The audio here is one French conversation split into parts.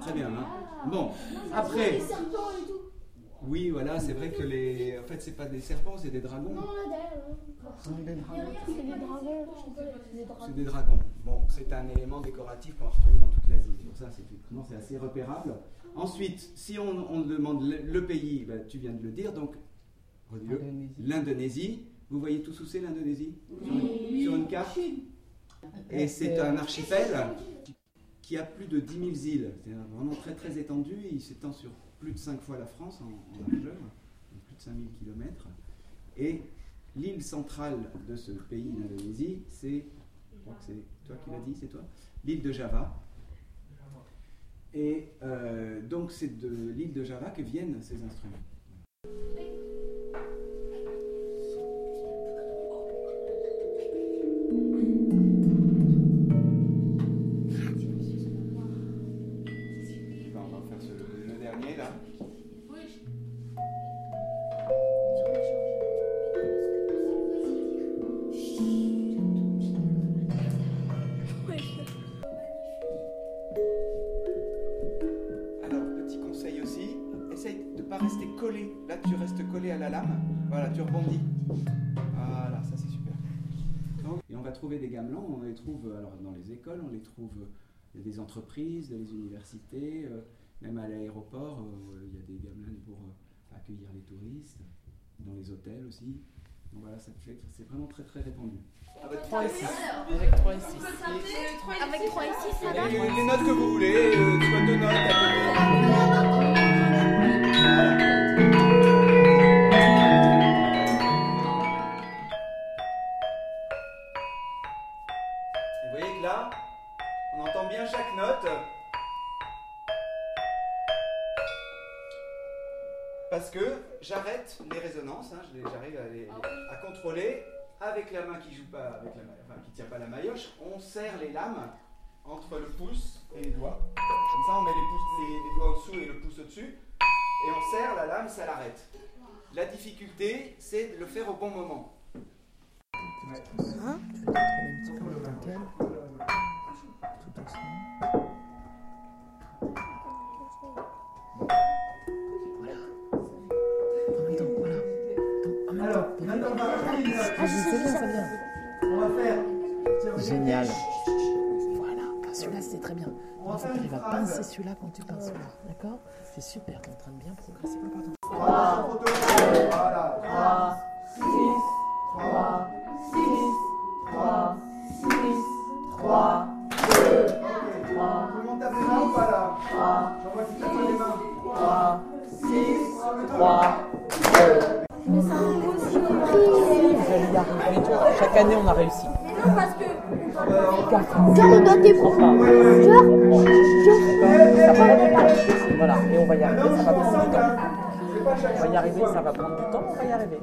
très bien. hein. Bon, après, oui, voilà, c'est vrai que les. En fait, c'est pas des serpents, c'est des dragons. C'est des dragons. C'est des dragons. Bon, c'est un élément décoratif qu'on va retrouver dans toute l'Asie. C'est pour ça, c'est assez repérable. Ensuite, si on, on demande le, le pays, ben, tu viens de le dire, donc l'Indonésie. Vous voyez tous où c'est l'Indonésie? Sur, une- sur une carte? Et c'est un archipel? Qui a plus de 10 000 îles. C'est vraiment très très étendu. Il s'étend sur plus de 5 fois la France en, largeur, plus de 5 000 km. Et l'île centrale de ce pays, l'Indonésie, c'est, je crois que c'est toi qui l'as dit, c'est toi, l'île de Java. Et euh, donc c'est de l'île de Java que viennent ces instruments. Pas rester collé. Là, tu restes collé à la lame. Voilà, tu rebondis. Voilà, ça c'est super. Donc, et on va trouver des gamelans, on les trouve alors, dans les écoles, on les trouve euh, des entreprises, dans les universités, euh, même à l'aéroport, euh, il y a des gamelins pour euh, accueillir les touristes, dans les hôtels aussi. Donc voilà, ça fait- c'est vraiment très très répandu. Avec 3 et 6. Avec 3 et 6. Avec 3 et 6, ça va Les, les notes que vous voulez, euh, soit deux notes à côté. Parce que j'arrête les résonances, hein, j'arrive à, les- à contrôler avec la main qui joue pas, avec la main, enfin qui tient pas la maillotche, on serre les lames entre le pouce et les doigts. Comme ça, on met les, pouces- les- les doigts au-dessous et le pouce au-dessus, et on serre la lame, ça l'arrête. La difficulté, c'est de le faire au bon moment. Alors, maintenant, on va rajouter une note. On va faire. Génial. Voilà, Ah, celui-là c'est très bien. Faire que tu arrives à pincer celui-là quand tu pinces celui-là. D'accord? C'est super, tu es en train de bien progresser. Pardon. Trois photos. Voilà. 3, 6, 3, 6, 3, y arriver. tu vois. Chaque année on a réussi. Mais non, parce que. Genre, on doit t'éprouver. Genre, Ça va aller. Voilà, et on va y arriver, ça va prendre du temps. On va y arriver, ça va prendre du temps, on va y arriver.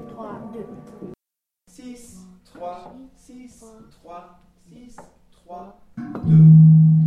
6, 3, 6, 3, 6, 3, 2,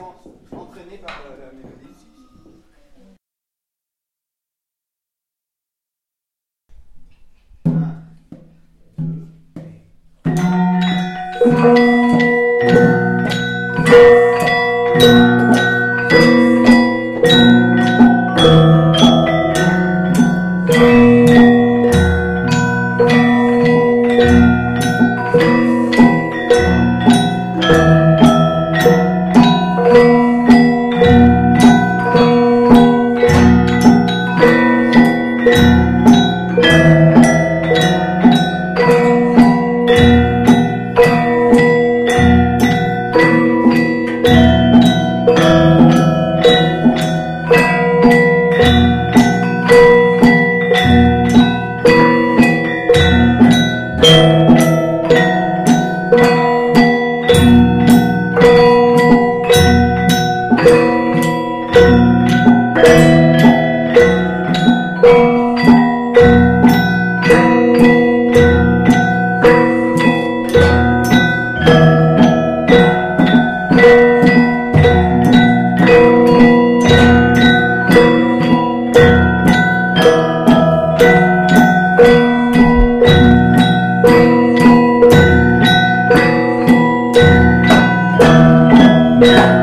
laisser en- entraîner par euh, la mélodie. Un, Yeah.